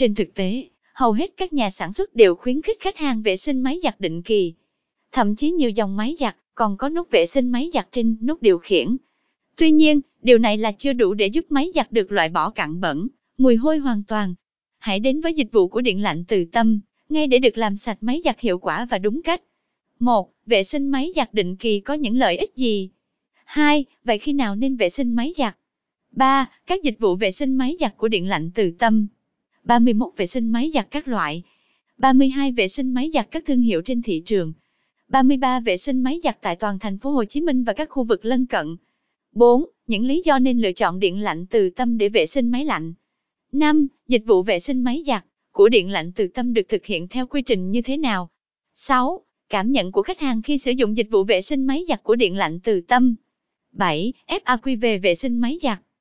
Trên thực tế, hầu hết các nhà sản xuất đều khuyến khích khách hàng vệ sinh máy giặt định kỳ. Thậm chí nhiều dòng máy giặt còn có nút vệ sinh máy giặt trên nút điều khiển. Tuy nhiên, điều này là chưa đủ để giúp máy giặt được loại bỏ cặn bẩn, mùi hôi hoàn toàn. Hãy đến với dịch vụ của điện lạnh từ tâm, ngay để được làm sạch máy giặt hiệu quả và đúng cách. 1. Vệ sinh máy giặt định kỳ có những lợi ích gì? 2. Vậy khi nào nên vệ sinh máy giặt? 3. Các dịch vụ vệ sinh máy giặt của điện lạnh từ tâm. 31. Vệ sinh máy giặt các loại. 32. Vệ sinh máy giặt các thương hiệu trên thị trường. 33. Vệ sinh máy giặt tại toàn thành phố Hồ Chí Minh và các khu vực lân cận. 4. Những lý do nên lựa chọn điện lạnh từ tâm để vệ sinh máy lạnh. 5. Dịch vụ vệ sinh máy giặt của điện lạnh từ tâm được thực hiện theo quy trình như thế nào? 6. Cảm nhận của khách hàng khi sử dụng dịch vụ vệ sinh máy giặt của điện lạnh từ tâm. 7. FAQ về vệ sinh máy giặt.